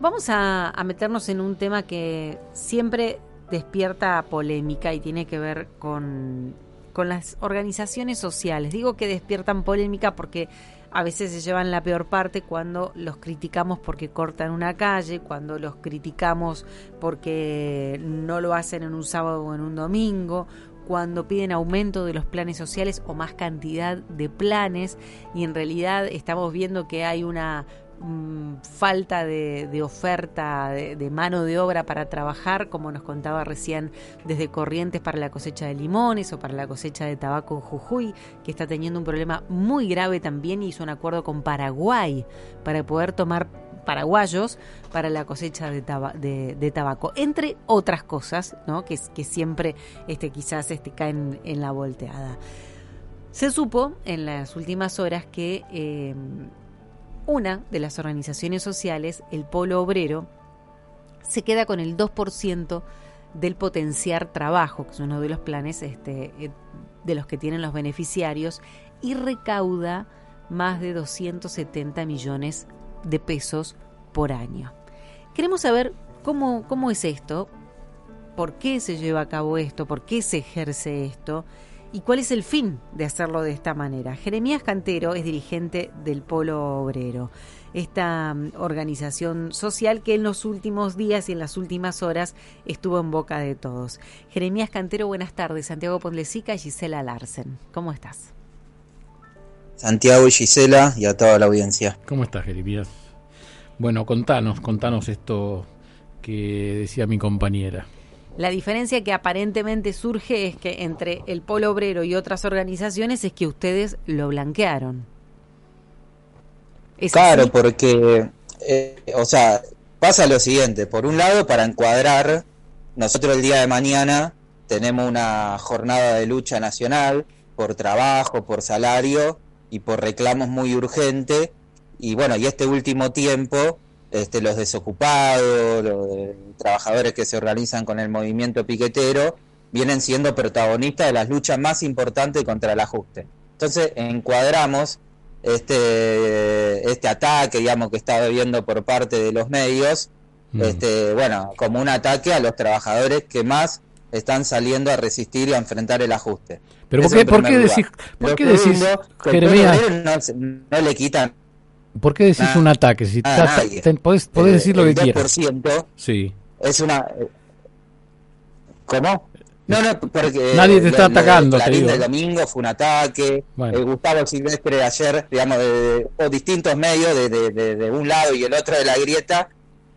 Vamos a, meternos en un tema que siempre despierta polémica y tiene que ver con, con las organizaciones sociales. Digo que despiertan polémica porque a veces se llevan la peor parte cuando los criticamos porque cortan una calle, cuando los criticamos porque no lo hacen en un sábado o en un domingo, cuando piden aumento de los planes sociales o más cantidad de planes y en realidad estamos viendo que hay una Mm, falta de, oferta de, mano de obra para trabajar, como nos contaba recién desde Corrientes para la cosecha de limones o para la cosecha de tabaco en Jujuy, que está teniendo un problema muy grave también hizo un acuerdo con Paraguay para poder tomar paraguayos para la cosecha de, de, tabaco, entre otras cosas, ¿no? que, que siempre este, quizás este, caen en la volteada. Se supo en las últimas horas que eh, una de las organizaciones sociales, el Polo Obrero, se queda con el 2% del potenciar trabajo, que es uno de los planes este, eh, de los que tienen los beneficiarios, y recauda más de 270 millones de pesos por año. Queremos saber cómo, cómo es esto, por qué se lleva a cabo esto, por qué se ejerce esto ¿Y cuál es el fin de hacerlo de esta manera? Jeremías Cantero es dirigente del Polo Obrero, esta mm, organización social que en los últimos días y en las últimas horas estuvo en boca de todos. Jeremías Cantero, buenas tardes. Santiago Pondlesica y Gisela Larsen. ¿Cómo estás? Santiago y Gisela y a toda la audiencia. ¿Cómo estás, Jeremías? Bueno, contanos, contanos esto que decía mi compañera. La diferencia que aparentemente surge es que entre el Polo Obrero y otras organizaciones es que ustedes lo blanquearon. claro, porque, eh, o sea, pasa lo siguiente. Por un lado, para encuadrar, nosotros el día de mañana tenemos una jornada de lucha nacional por trabajo, por salario y por reclamos muy urgentes. Y bueno, y este último tiempo este, los desocupados, los trabajadores que se organizan con el movimiento piquetero, vienen siendo protagonistas de las luchas más importantes contra el ajuste. Entonces encuadramos este, este ataque, digamos, que está viendo por parte de los medios, mm. este, bueno, como un ataque a los trabajadores que más están saliendo a resistir y a enfrentar el ajuste. Pero ¿por qué, ¿por qué decís, ¿por qué decís, no le quitan ¿Por qué decís un ataque? Si podés, decir lo que quieras. Sí. Es una. Eh, ¿Cómo? No, no, porque. Nadie te está atacando. La del domingo fue un ataque. El Gustavo Silvestre ayer, digamos, de, o distintos medios, de, de, de, un lado y el otro de la grieta,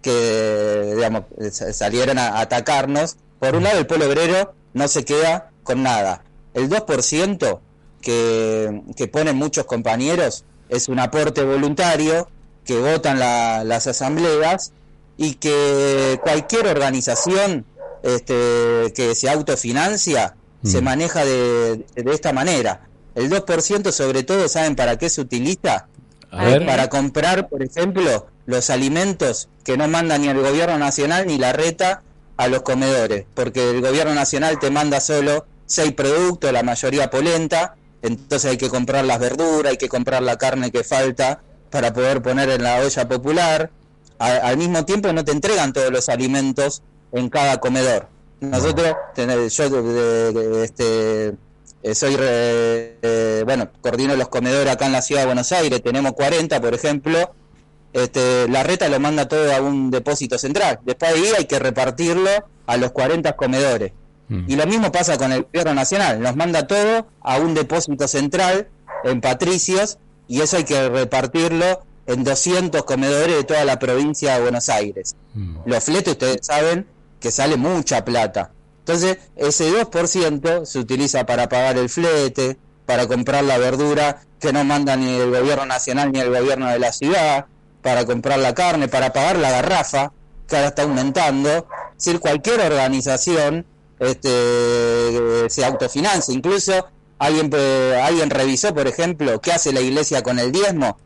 que, digamos, salieron a atacarnos. Por un lado, el pueblo obrero no se queda con nada. El 2% que, que ponen muchos compañeros es un aporte voluntario que votan las asambleas y que cualquier organización este, que se autofinancia se mm. maneja de, de, esta manera. El 2% sobre todo, ¿saben para qué se utiliza? Para comprar, por ejemplo, los alimentos que no manda ni el gobierno nacional ni la reta a los comedores, porque el gobierno nacional te manda solo seis productos, la mayoría polenta, entonces hay que comprar las verduras, hay que comprar la carne que falta para poder poner en la olla popular. al mismo tiempo no te entregan todos los alimentos en cada comedor. Nosotros, yo este, eh, soy, eh, bueno, coordino los comedores acá en la ciudad de Buenos Aires, tenemos 40, por ejemplo, este, la reta lo manda todo a un depósito central. Después de ahí hay que repartirlo a los 40 comedores. Mm. Y lo mismo pasa con el gobierno nacional, nos manda todo a un depósito central en Patricios y eso hay que repartirlo en 200 comedores de toda la provincia de Buenos Aires. Mm. Los fletes, ustedes saben que sale mucha plata. Entonces, ese 2% se utiliza para pagar el flete, para comprar la verdura que no manda ni el gobierno nacional ni el gobierno de la ciudad, para comprar la carne, para pagar la garrafa, que ahora está aumentando. Es decir, cualquier organización este, se autofinancia. Incluso alguien, eh, alguien revisó, por ejemplo, qué hace la iglesia con el diezmo,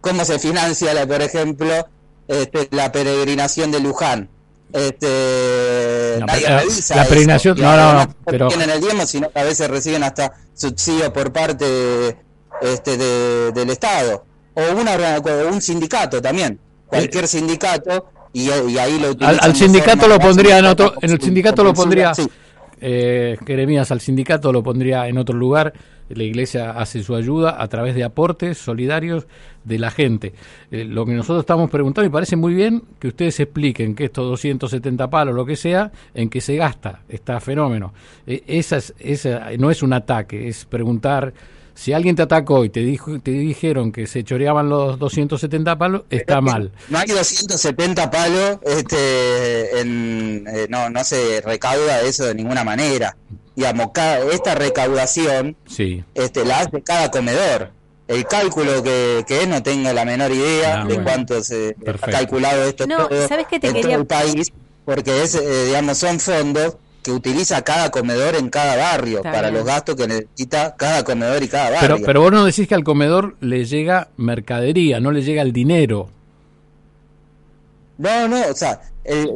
cómo se financia, la, por ejemplo, este, la peregrinación de Luján. Este, nadie la, la peregrinación, no, no, no, pero... tienen el diezmo, sino que a veces reciben hasta subsidios por parte este, del Estado. O una, un sindicato también, cualquier sindicato y, ahí lo al, al sindicato lo pondría en otro en el sindicato lo pondría eh, Jeremías al sindicato lo pondría en otro lugar la iglesia hace su ayuda a través de aportes solidarios de la gente. Eh, lo que nosotros estamos preguntando, y parece muy bien que ustedes expliquen que estos 270 palos, lo que sea, en qué se gasta este fenómeno. Eh, esa, esa no es un ataque, es preguntar si alguien te atacó y te dijo te dijeron que se choreaban los 270 palos, está mal. No hay 270 palos, este, eh, no, no se recauda eso de ninguna manera. Digamos, esta recaudación sí. este, la hace cada comedor. El cálculo que, que es no tengo la menor idea ah, de cuánto se ha calculado esto no, ¿sabes qué te en todo el país, porque es, eh, digamos, son fondos que utiliza cada comedor en cada barrio para los gastos que necesita cada comedor y cada barrio. Pero, pero vos no decís que al comedor le llega mercadería, no le llega el dinero. No, no, o sea,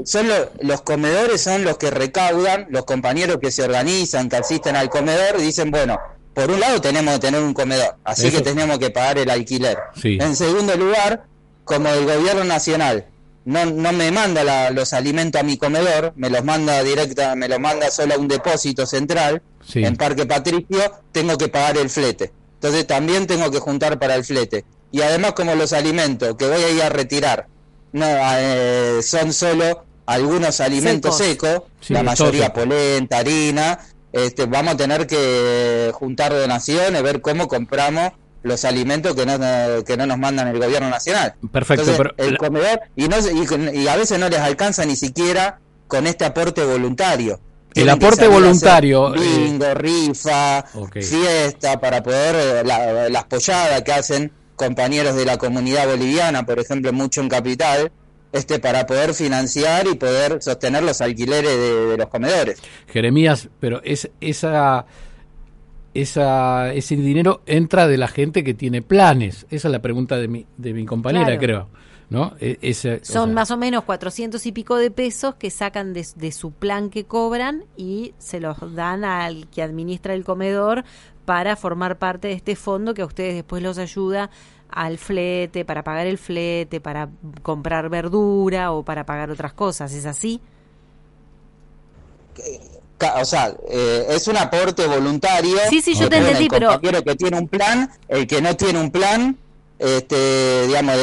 son los comedores son los que recaudan, los compañeros que se organizan, que asisten al comedor y dicen, bueno, por un lado tenemos que tener un comedor, así que tenemos que pagar el alquiler. En segundo lugar, como el gobierno nacional no, no me manda los alimentos a mi comedor, me los manda directa, me los manda solo a un depósito central en Parque Patricio, tengo que pagar el flete. Entonces también tengo que juntar para el flete. Y además como los alimentos que voy a ir a retirar no eh, son solo algunos alimentos secos, la mayoría polenta, harina, este, vamos a tener que juntar donaciones, ver cómo compramos los alimentos que no, que no nos mandan el gobierno nacional. Perfecto. pero... El comedor, y, no, y, a veces no les alcanza ni siquiera con este aporte voluntario. el aporte voluntario. Eh, bingo, rifa, fiesta, para poder, eh, las polladas que hacen compañeros de la comunidad boliviana, por ejemplo, mucho en Capital, este para poder financiar y poder sostener los alquileres de, de los comedores. Jeremías, pero es esa esa, ese dinero entra de la gente que tiene planes? Esa es la pregunta de mi, de mi compañera, creo. ¿no? E, Son más o menos 400 y pico de pesos que sacan de, de, su plan que cobran y se los dan al que administra el comedor para formar parte de este fondo que a ustedes después los ayuda al flete, para pagar el flete, para comprar verdura o para pagar otras cosas. ¿Es así? O sea, eh, es un aporte voluntario. Sí, sí, yo te entendí, pero... que tiene un plan, el que no tiene un plan, este, digamos,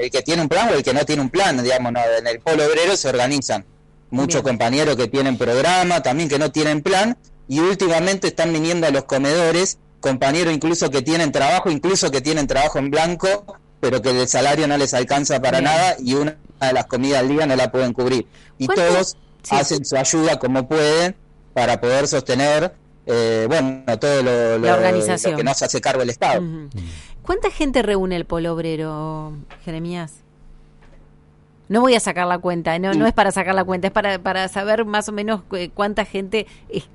el que tiene un plan o el que no tiene un plan, digamos, en el polo obrero se organizan muchos compañeros que tienen programa, también que no tienen plan, y últimamente están viniendo a los comedores compañeros incluso que tienen trabajo, incluso que tienen trabajo en blanco, pero que el salario no les alcanza para nada y una de las comidas al día no la pueden cubrir. Y todos hacen su ayuda como pueden para poder sostener eh, bueno todo lo, la organización. que nos hace cargo el Estado. ¿Cuánta gente reúne el polo obrero, Jeremías? No voy a sacar la cuenta, no, no es para sacar la cuenta, es para, para saber más o menos cuánta gente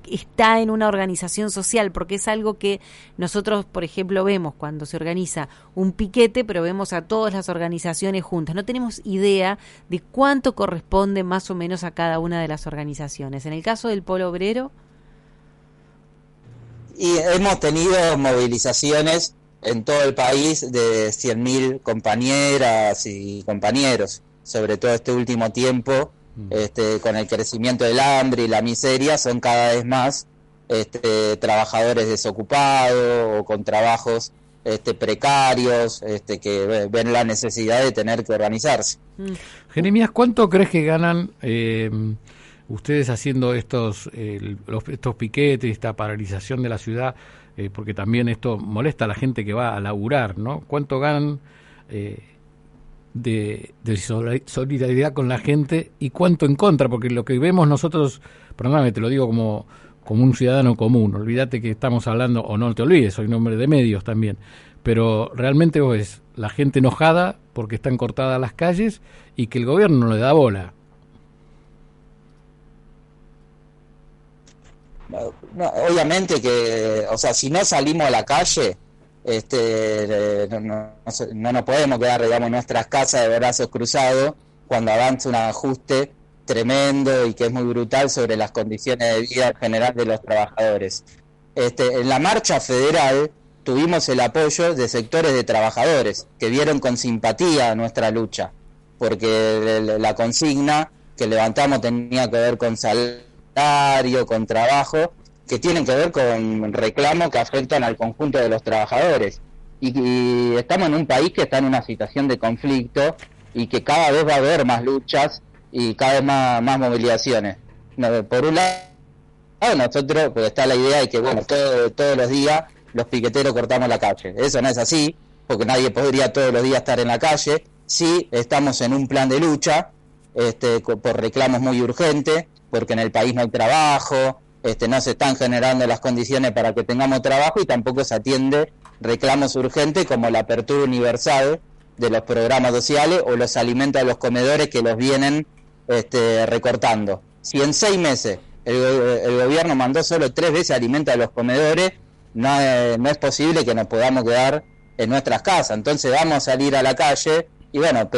está en una organización social, porque es algo que nosotros, por ejemplo, vemos cuando se organiza un piquete, pero vemos a todas las organizaciones juntas. No tenemos idea de cuánto corresponde más o menos a cada una de las organizaciones. En el caso del Polo Obrero... Y hemos tenido movilizaciones en todo el país de 100.000 compañeras y compañeros sobre todo este último tiempo, mm. este, con el crecimiento del hambre y la miseria, son cada vez más este, trabajadores desocupados o con trabajos este, precarios este, que ven la necesidad de tener que organizarse. Mm. Jeremías, ¿cuánto crees que ganan eh, ustedes haciendo estos, estos piquetes, esta paralización de la ciudad? Eh, porque también esto molesta a la gente que va a laburar, ¿no? ¿Cuánto ganan? De, solidaridad con la gente y cuánto en contra, porque lo que vemos nosotros, perdóname, te lo digo como, como un ciudadano común. Olvídate que estamos hablando, o no te olvides, soy un hombre de medios también, pero realmente es la gente enojada porque están cortadas las calles y que el gobierno no le da bola. obviamente que, o sea, si no salimos a la calle, este, no, no, nos podemos quedar, digamos, en nuestras casas de brazos cruzados cuando avanza un ajuste tremendo y que es muy brutal sobre las condiciones de vida general de los trabajadores. Este, en la marcha federal tuvimos el apoyo de sectores de trabajadores que vieron con simpatía nuestra lucha, porque la consigna que levantamos tenía que ver con salario, con trabajo, que tienen que ver con reclamos que afectan al conjunto de los trabajadores. Y, estamos en un país que está en una situación de conflicto y que cada vez va a haber más luchas y cada vez más, movilizaciones. por un lado, nosotros, pues está la idea de que, bueno, todos los días los piqueteros cortamos la calle. Eso no es así, porque nadie podría todos los días estar en la calle. Sí, estamos en un plan de lucha este, por reclamos muy urgentes, porque en el país no hay trabajo, este, no se están generando las condiciones para que tengamos trabajo y tampoco se atiende reclamos urgentes como la apertura universal de los programas sociales o los alimentos a los comedores que los vienen este, recortando. Si en seis meses el, gobierno mandó solo tres veces alimentos a los comedores, no, no es posible que nos podamos quedar en nuestras casas. Entonces vamos a salir a la calle y bueno,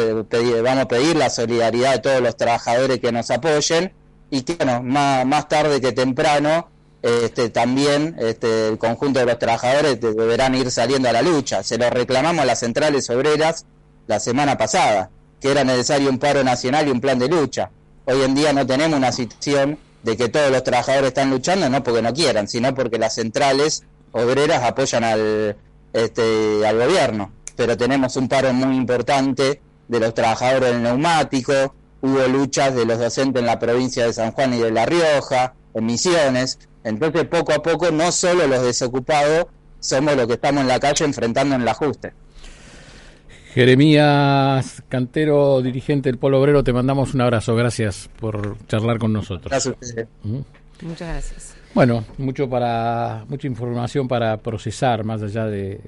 vamos a pedir la solidaridad de todos los trabajadores que nos apoyen y que bueno, más, más tarde que temprano este, también este, el conjunto de los trabajadores deberán ir saliendo a la lucha. Se lo reclamamos a las centrales obreras la semana pasada, que era necesario un paro nacional y un plan de lucha. Hoy en día no tenemos una situación de que todos los trabajadores están luchando, no porque no quieran, sino porque las centrales obreras apoyan al, este, al gobierno. Pero tenemos un paro muy importante de los trabajadores del neumático, hubo luchas de los docentes en la provincia de San Juan y de La Rioja, en Misiones, entonces, poco a poco, no solo los desocupados somos los que estamos en la calle enfrentando en el ajuste. Jeremías Cantero, dirigente del Polo Obrero, te mandamos un abrazo. Gracias por charlar con nosotros. Gracias a ustedes. Muchas gracias. Bueno, mucho para mucha información para procesar más allá de,